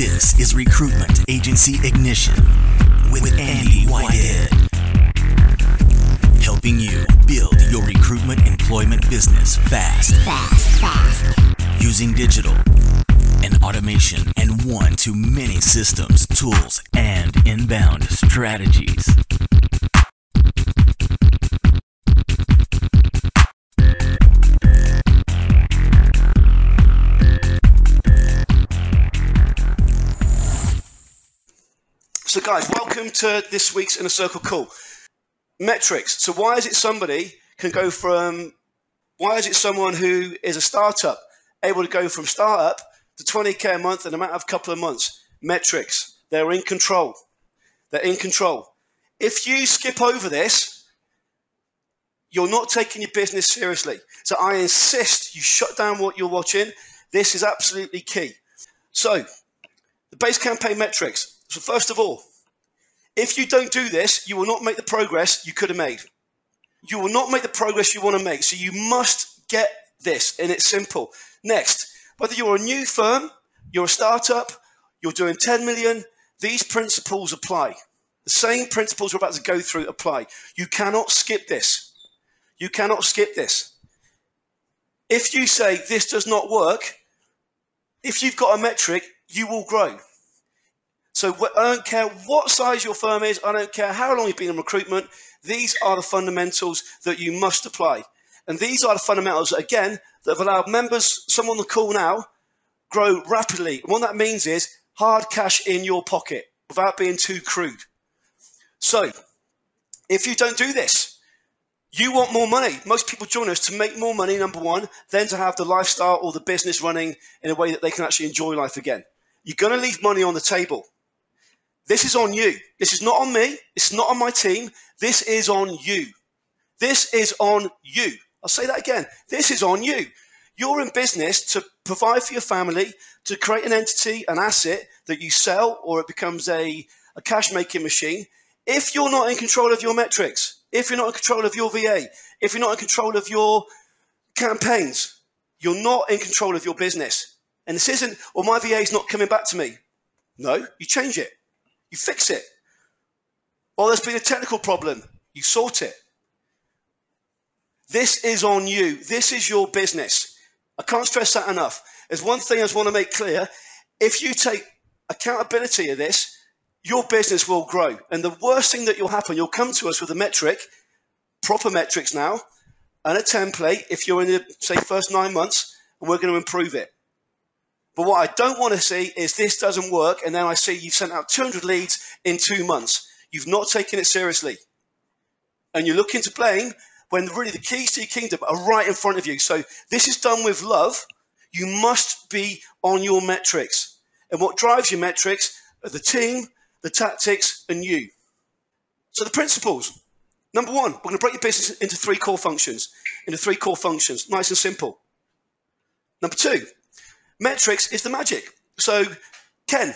This is Recruitment Agency Ignition with, Andy Whitehead. Helping you build your recruitment employment business fast. Fast, fast. Using digital and automation and one to many systems, tools, and inbound strategies. So, guys, welcome to this week's Inner Circle call. Metrics. So, why is it somebody can go from, why is it someone who is a startup able to go from startup to 20k a month in a matter of a couple of months? Metrics. They're in control. They're in control. If you skip over this, you're not taking your business seriously. So, I insist you shut down what you're watching. This is absolutely key. So, the base campaign metrics. So, first of all, if you don't do this, you will not make the progress you could have made. You will not make the progress you want to make. So, you must get this, and it's simple. Next, whether you're a new firm, you're a startup, you're doing 10 million, these principles apply. The same principles we're about to go through apply. You cannot skip this. You cannot skip this. If you say this does not work, if you've got a metric, you will grow. So I don't care what size your firm is, I don't care how long you've been in recruitment, these are the fundamentals that you must apply. And these are the fundamentals, again, that have allowed members, some on the call now, grow rapidly. And what that means is hard cash in your pocket without being too crude. So if you don't do this, you want more money. Most people join us to make more money, number one, then to have the lifestyle or the business running in a way that they can actually enjoy life again. You're going to leave money on the table. This is on you. This is not on me. It's not on my team. This is on you. This is on you. I'll say that again. This is on you. You're in business to provide for your family, to create an entity, an asset that you sell or it becomes a, a cash making machine. If you're not in control of your metrics, if you're not in control of your VA, if you're not in control of your campaigns, you're not in control of your business. And this isn't, well, my VA is not coming back to me. No, you change it. You fix it. Or there's been a technical problem. You sort it. This is on you. This is your business. I can't stress that enough. There's one thing I just want to make clear. If you take accountability of this, your business will grow. And the worst thing that will happen, you'll come to us with a metric, proper metrics now, and a template if you're in the, say, first nine months, and we're going to improve it. But what I don't want to see is this doesn't work, and then I see you've sent out 200 leads in two months. You've not taken it seriously. And you're looking to blame when really the keys to your kingdom are right in front of you. So this is done with love. You must be on your metrics. And what drives your metrics are the team, the tactics, and you. So the principles. Number one, we're going to break your business into three core functions. Into three core functions. Nice and simple. Number two, metrics is the magic. So, Ken,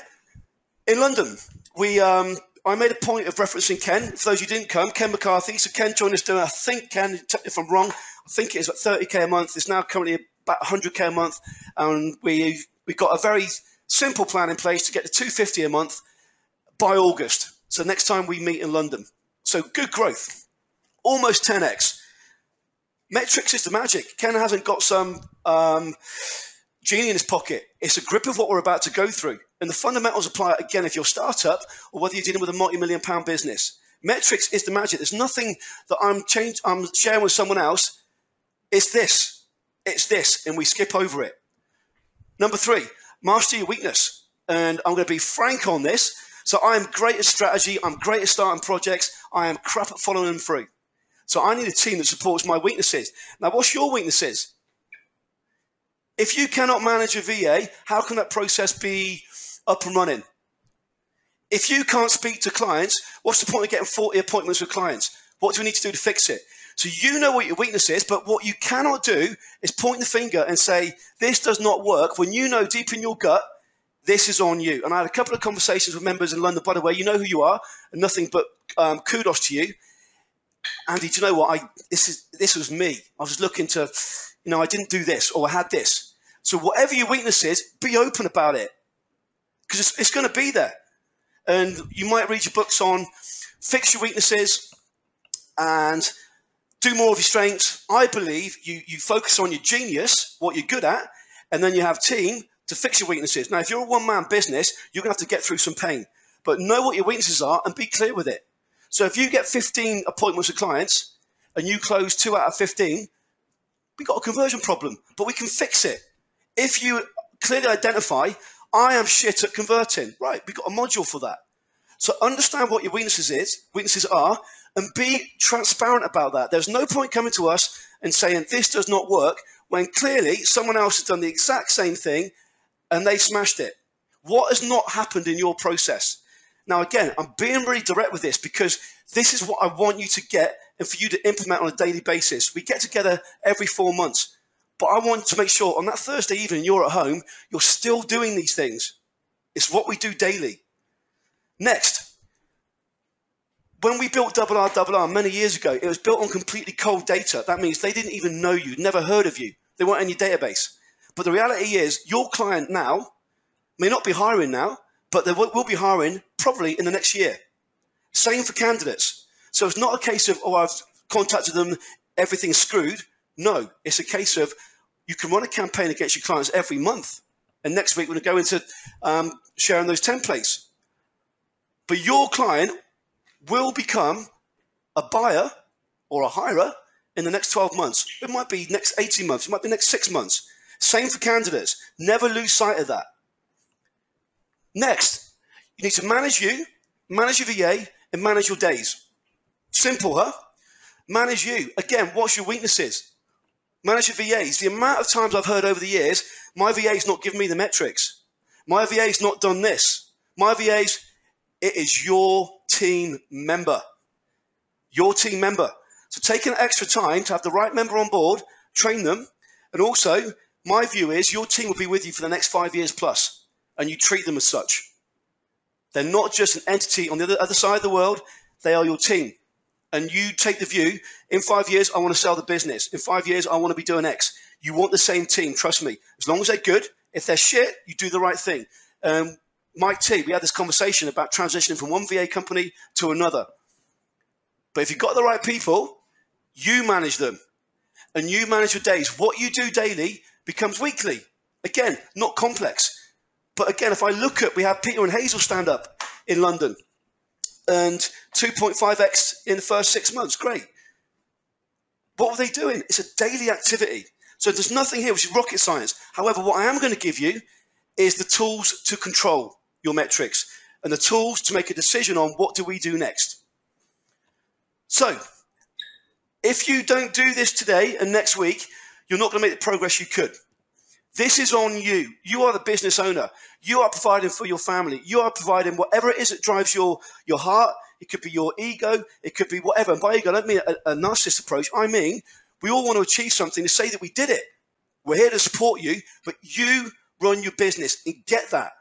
in London, we um, I made a point of referencing Ken. For those who didn't come, Ken McCarthy. So Ken joined us doing, I think, Ken, if I'm wrong, I think it is about 30k a month. It's now currently about 100k a month, and we we got a very simple plan in place to get to 250 a month by August. So next time we meet in London. So good growth, almost 10x. Metrics is the magic. Ken hasn't got some. Um, genie in his pocket. It's a grip of what we're about to go through. And the fundamentals apply again if you're a startup or whether you're dealing with a multi-million pound business. Metrics is the magic. There's nothing that I'm change, I'm sharing with someone else. It's this. It's this. And we skip over it. Number three, master your weakness. And I'm going to be frank on this. So I am great at strategy. I'm great at starting projects. I am crap at following them through. So I need a team that supports my weaknesses. Now, what's your weaknesses? If you cannot manage a VA, how can that process be up and running? If you can't speak to clients, what's the point of getting 40 appointments with clients? What do we need to do to fix it? So you know what your weakness is, but what you cannot do is point the finger and say, this does not work when you know deep in your gut, this is on you. And I had a couple of conversations with members in London, by the way, you know who you are, and nothing but um, kudos to you. Andy, do you know what? I this is this was me. I was looking to you know, I didn't do this or I had this. So whatever your weakness is, be open about it. because it's, it's going to be there. And you might read your books on fix your weaknesses and do more of your strengths. I believe you, you focus on your genius, what you're good at, and then you have team to fix your weaknesses. Now, if you're a one man business, you're going to have to get through some pain, but know what your weaknesses are and be clear with it. So if you get 15 appointments with clients and you close two out of 15, we got a conversion problem, but we can fix it. If you clearly identify, I am shit at converting, right? We've got a module for that. So understand what your weaknesses is, weaknesses are, and be transparent about that. There's no point coming to us and saying this does not work when clearly someone else has done the exact same thing and they smashed it. What has not happened in your process? Now, again, I'm being really direct with this because this is what I want you to get and for you to implement on a daily basis. We get together every four months, but I want to make sure on that Thursday evening you're at home, you're still doing these things. It's what we do daily. Next, when we built Double R Double R many years ago, it was built on completely cold data. That means they didn't even know you, never heard of you. They weren't in your database. But the reality is, your client now may not be hiring now, but they will be hiring probably in the next year. Same for candidates. So it's not a case of, oh, I've contacted them, everything's screwed. No, it's a case of you can run a campaign against your clients every month. And next week, we're going to go into um, sharing those templates. But your client will become a buyer or a hirer in the next 12 months. It might be next 18 months. It might be next six months. Same for candidates. Never lose sight of that. Next, you need to manage you, manage your VA, and manage your days. Simple, huh? Manage you. Again, what's your weaknesses? Manage your VAs. The amount of times I've heard over the years, my VA's not giving me the metrics. My VA's not done this. My VA's, it is your team member. Your team member. So take an extra time to have the right member on board, train them, and also my view is your team will be with you for the next five years plus, and you treat them as such. They're not just an entity on the other, other side of the world, they are your team. And you take the view in five years, I want to sell the business. In five years, I want to be doing X. You want the same team, trust me. As long as they're good, if they're shit, you do the right thing. Um, Mike T, we had this conversation about transitioning from one VA company to another. But if you've got the right people, you manage them and you manage your days. What you do daily becomes weekly. Again, not complex. But again, if I look at, we have Peter and Hazel stand up in London and 2.5x in the first six months. Great. What were they doing? It's a daily activity. So there's nothing here which is rocket science. However, what I am going to give you is the tools to control your metrics and the tools to make a decision on what do we do next. So, if you don't do this today and next week, you're not going to make the progress you could. This is on you. You are the business owner. You are providing for your family. You are providing whatever it is that drives your, your heart. It could be your ego. It could be whatever. And by ego, I don't mean a, a narcissist approach. I mean, we all want to achieve something to say that we did it. We're here to support you, but you run your business and get that.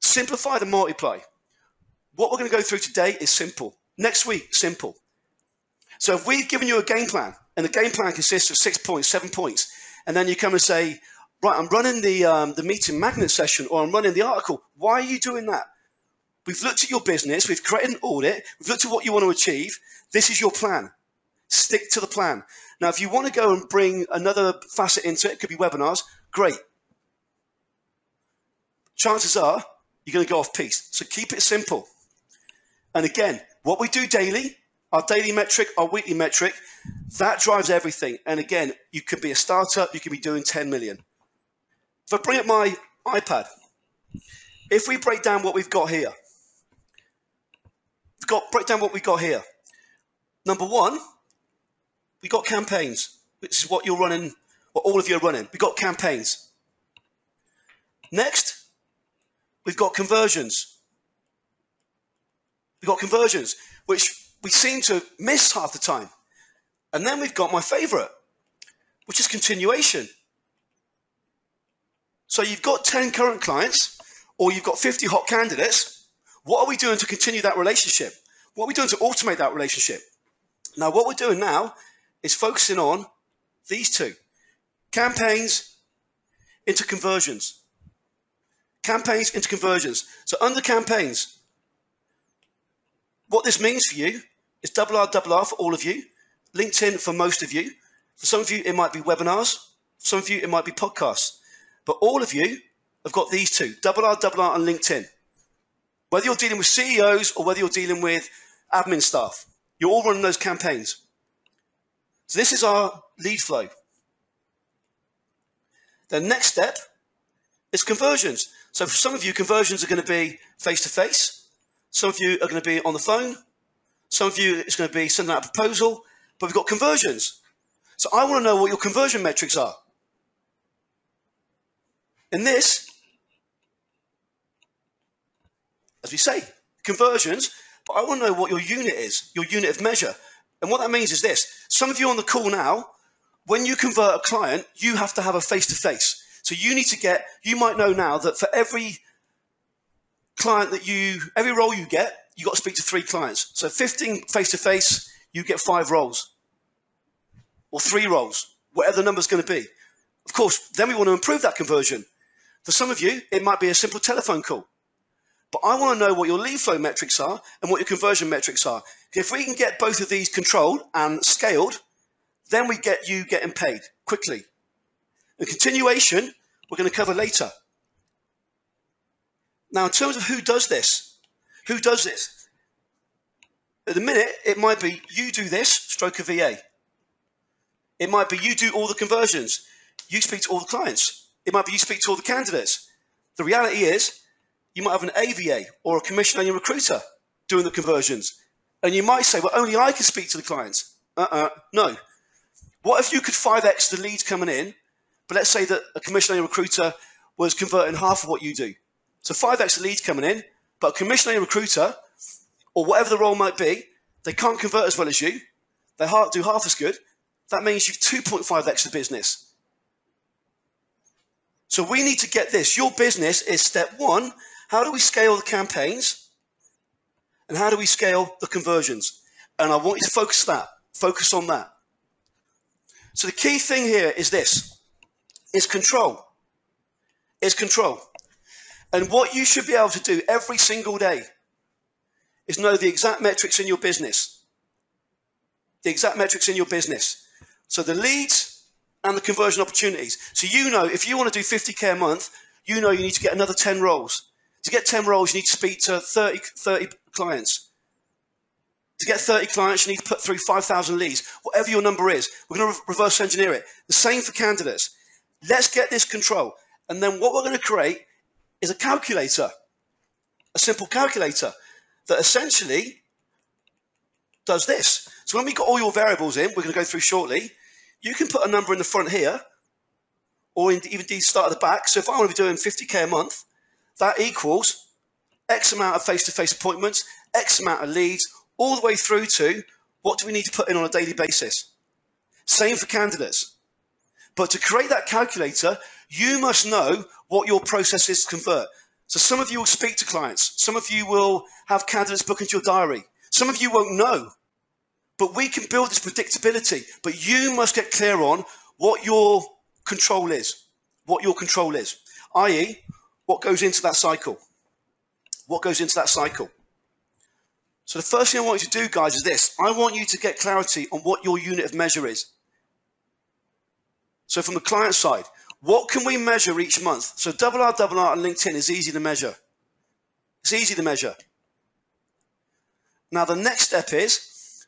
Simplify the multiply. What we're going to go through today is simple. Next week, simple. So if we've given you a game plan, and the game plan consists of six points, seven points, and then you come and say, right, I'm running the um, the meeting magnet session, or I'm running the article. Why are you doing that? We've looked at your business, we've created an audit, we've looked at what you want to achieve. This is your plan. Stick to the plan. Now, if you want to go and bring another facet into it, it could be webinars, great. Chances are you're going to go off piece. So keep it simple. And again, what we do daily, our daily metric, our weekly metric, that drives everything. And again, you could be a startup, you could be doing 10 million. If I bring up my iPad, if we break down what we've got here, we've got break down what we've got here. Number one, we got campaigns, which is what you're running, what all of you are running. We've got campaigns. Next, we've got conversions. We've got conversions, which we seem to miss half the time. And then we've got my favorite, which is continuation. So you've got 10 current clients, or you've got 50 hot candidates. What are we doing to continue that relationship? What are we doing to automate that relationship? Now, what we're doing now is focusing on these two campaigns into conversions. campaigns into conversions. So under campaigns, what this means for you is double R, double R for all of you, LinkedIn for most of you. For some of you, it might be webinars. For some of you, it might be podcasts. But all of you have got these two, double R, double R, and LinkedIn. Whether you're dealing with CEOs or whether you're dealing with admin staff, you're all running those campaigns. So this is our lead flow. The next step is conversions. So for some of you, conversions are going to be face to face. Some of you are going to be on the phone. Some of you, it's going to be sending out a proposal. But we've got conversions. So I want to know what your conversion metrics are. In this, as we say, conversions, but I want to know what your unit is, your unit of measure. And what that means is this some of you on the call now, when you convert a client, you have to have a face to face. So you need to get, you might know now that for every client that you, every role you get, you got to speak to three clients. So 15 face to face, you get five roles or three roles, whatever the number's going to be. Of course, then we want to improve that conversion. For some of you, it might be a simple telephone call. But I want to know what your lead flow metrics are and what your conversion metrics are. If we can get both of these controlled and scaled, then we get you getting paid quickly. The continuation, we're going to cover later. Now, in terms of who does this, who does this? At the minute, it might be you do this, stroke a VA. It might be you do all the conversions. You speak to all the clients. It might be you speak to all the candidates. The reality is, you might have an AVA or a commission only recruiter doing the conversions. And you might say, well, only I can speak to the clients. Uh-uh, no. What if you could 5x the leads coming in, but let's say that a commission only recruiter was converting half of what you do. So 5x the leads coming in, but commissioning a recruiter, or whatever the role might be, they can't convert as well as you. They do half as good. That means you've 2.5x the business. So we need to get this. Your business is step one. How do we scale the campaigns? And how do we scale the conversions? And I want you to focus that. Focus on that. So the key thing here is this. Is control. Is control. And what you should be able to do every single day is know the exact metrics in your business. The exact metrics in your business. So the leads and the conversion opportunities. So you know if you want to do 50k a month, you know you need to get another 10 roles. To get 10 roles, you need to speak to 30, 30 clients. To get 30 clients, you need to put through 5,000 leads. Whatever your number is, we're going to reverse engineer it. The same for candidates. Let's get this control. And then what we're going to create is a calculator, a simple calculator that essentially does this. So when we got all your variables in, we're going to go through shortly, you can put a number in the front here, or in, even start at the back. So if I want to be doing 50k a month, that equals X amount of face-to-face appointments, X amount of leads, all the way through to what do we need to put in on a daily basis. Same for candidates. But to create that calculator, you must know what your process is to convert. So some of you will speak to clients. Some of you will have candidates book into your diary. Some of you won't know. But we can build this predictability. But you must get clear on what your control is. What your control is. I.e., what goes into that cycle. What goes into that cycle. So the first thing I want you to do, guys, is this. I want you to get clarity on what your unit of measure is. So from the client side, what can we measure each month? So double R, double R on LinkedIn is easy to measure. It's easy to measure. Now the next step is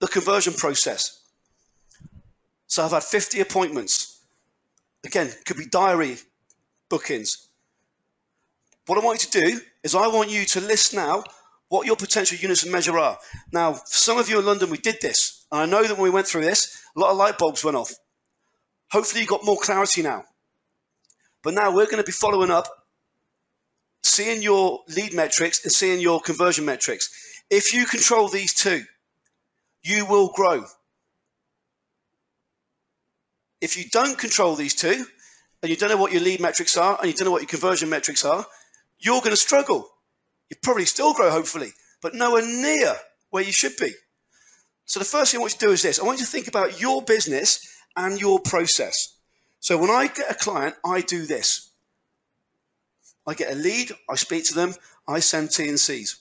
the conversion process. So I've had 50 appointments. Again, could be diary bookings. What I want you to do is I want you to list now what your potential units of measure are. Now, some of you in London, we did this. And I know that when we went through this, a lot of light bulbs went off. Hopefully, you got more clarity now. But now we're going to be following up, seeing your lead metrics and seeing your conversion metrics. If you control these two, you will grow. If you don't control these two, and you don't know what your lead metrics are, and you don't know what your conversion metrics are, you're going to struggle. You probably still grow, hopefully, but nowhere near where you should be. So the first thing I want you to do is this. I want you to think about your business and your process. So when I get a client, I do this. I get a lead, I speak to them, I send T&Cs.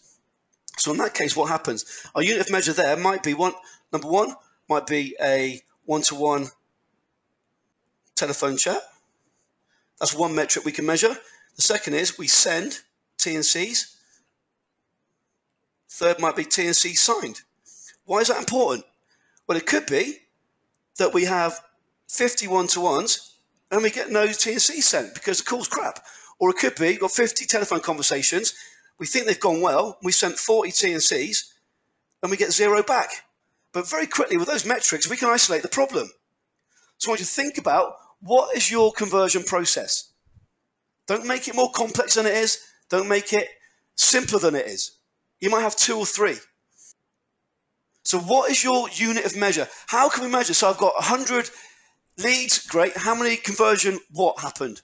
So in that case, what happens? Our unit of measure there might be one. Number one might be a one-to-one telephone chat. That's one metric we can measure. The second is we send T&Cs. Third might be T&C signed. Why is that important? Well, it could be that we have 50 one-to-ones and we get no T&C sent because the call's crap. Or it could be we've got 50 telephone conversations, we think they've gone well, we sent 40 T&Cs and we get zero back. But very quickly with those metrics, we can isolate the problem. So I want you to think about what is your conversion process? Don't make it more complex than it is. Don't make it simpler than it is. You might have two or three. So what is your unit of measure? How can we measure? So I've got 100 leads, great. How many conversion, what happened?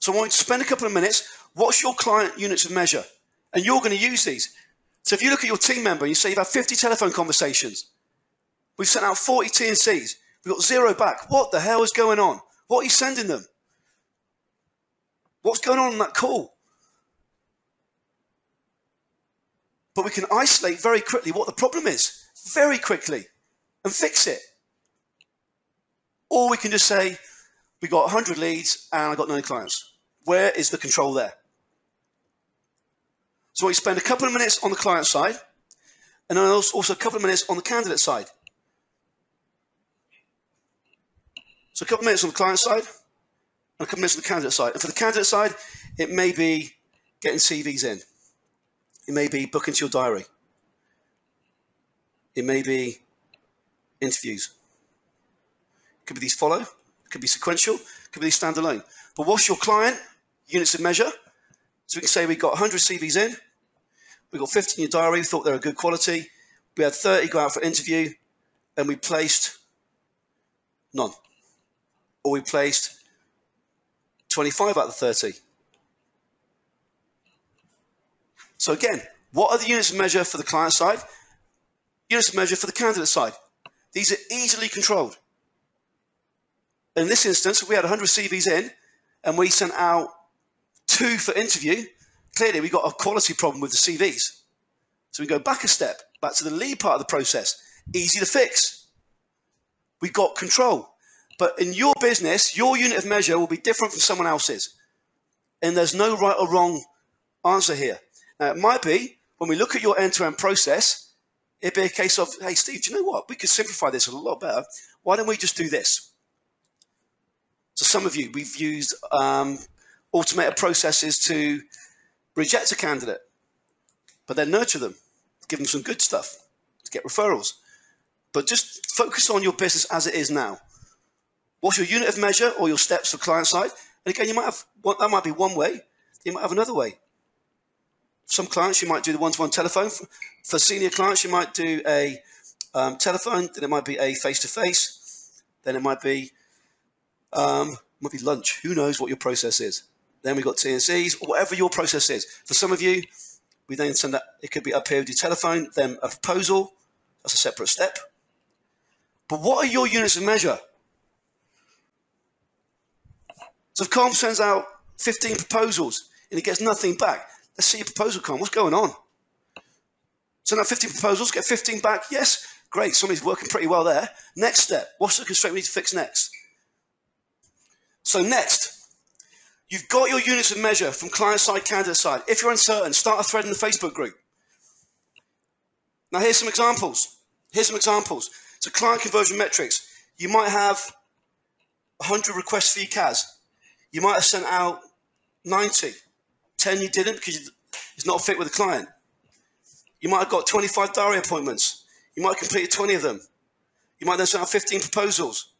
So I want to spend a couple of minutes. What's your client units of measure? And you're going to use these. So if you look at your team member and you say you've had 50 telephone conversations, we've sent out 40 T&Cs, we've got zero back. What the hell is going on? What are you sending them? What's going on in that call? But we can isolate very quickly what the problem is, very quickly, and fix it. Or we can just say, we got 100 leads and I got no clients. Where is the control there? So we spend a couple of minutes on the client side and then also a couple of minutes on the candidate side. So a couple of minutes on the client side and a couple of minutes on the candidate side. And for the candidate side, it may be getting CVs in. It may be booking into your diary. It may be interviews. It could be these follow. It could be sequential. It could be these standalone. But what's your client? Units of measure. So we can say we got 100 CVs in. We got 50 in your diary. We thought they were good quality. We had 30 go out for interview, and we placed none. Or we placed 25 out of the 30. So again, what are the units of measure for the client side? Units of measure for the candidate side. These are easily controlled. In this instance, we had 100 CVs in and we sent out two for interview. Clearly, we got a quality problem with the CVs. So we go back a step, back to the lead part of the process. Easy to fix. We got control. But in your business, your unit of measure will be different from someone else's. And there's no right or wrong answer here. Now, it might be when we look at your end to end process, it'd be a case of, hey, Steve, do you know what? We could simplify this a lot better. Why don't we just do this? So, some of you, we've used um, automated processes to reject a candidate, but then nurture them, give them some good stuff to get referrals. But just focus on your business as it is now. What's your unit of measure or your steps for client side? And again, you might have that might be one way. You might have another way some clients you might do the one-to-one telephone. For, senior clients, you might do a um, telephone. Then it might be a face-to-face. Then it might be um, might be lunch. Who knows what your process is? Then we've got T&Cs, whatever your process is. For some of you, we then send that. It could be up here with your telephone. Then a proposal. That's a separate step. But what are your units of measure? So if Calm sends out 15 proposals and it gets nothing back, Let's see your proposal come. What's going on? So now 15 proposals, get 15 back. Yes, great. Somebody's working pretty well there. Next step. What's the constraint we need to fix next? So next, you've got your units of measure from client side, candidate side. If you're uncertain, start a thread in the Facebook group. Now here's some examples. Here's some examples. So client conversion metrics. You might have 100 requests for your CAS. You might have sent out 90. 10 you didn't because it's not fit with the client. You might have got 25 diary appointments. You might have completed 20 of them. You might then send out 15 proposals.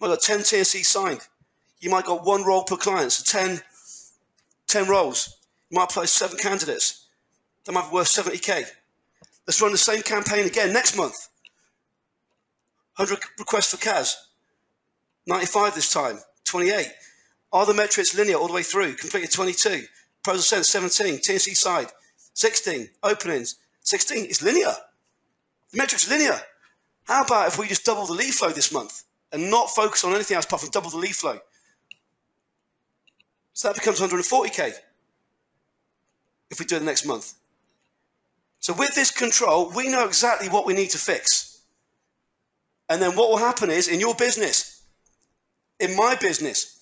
You might have got 10 T&C signed. You might have got one role per client, so 10, 10 roles. You might apply seven candidates. That might be worth 70k. Let's run the same campaign again next month. 100 requests for CAS. 95 this time. 28. Are the metrics linear all the way through? Completed 22. Proposal sent 17, T&C side, 16, openings, 16. It's linear. The metric's linear. How about if we just double the lead flow this month and not focus on anything else apart from double the lead flow? So that becomes 140k if we do it next month. So with this control, we know exactly what we need to fix. And then what will happen is in your business, in my business,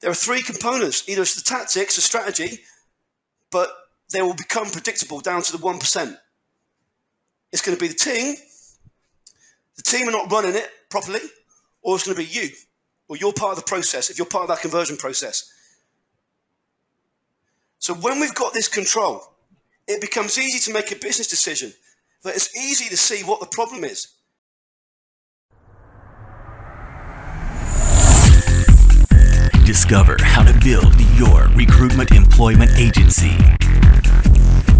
there are three components. Either it's the tactics, the strategy, but they will become predictable down to the 1%. It's going to be the team. The team are not running it properly, or it's going to be you, or you're part of the process if you're part of that conversion process. So when we've got this control, it becomes easy to make a business decision. But it's easy to see what the problem is. Discover how to build your recruitment employment agency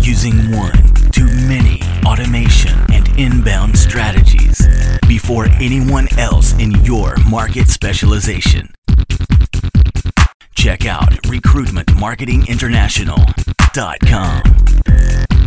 using one to many automation and inbound strategies before anyone else in your market specialization. Check out recruitmentmarketinginternational.com.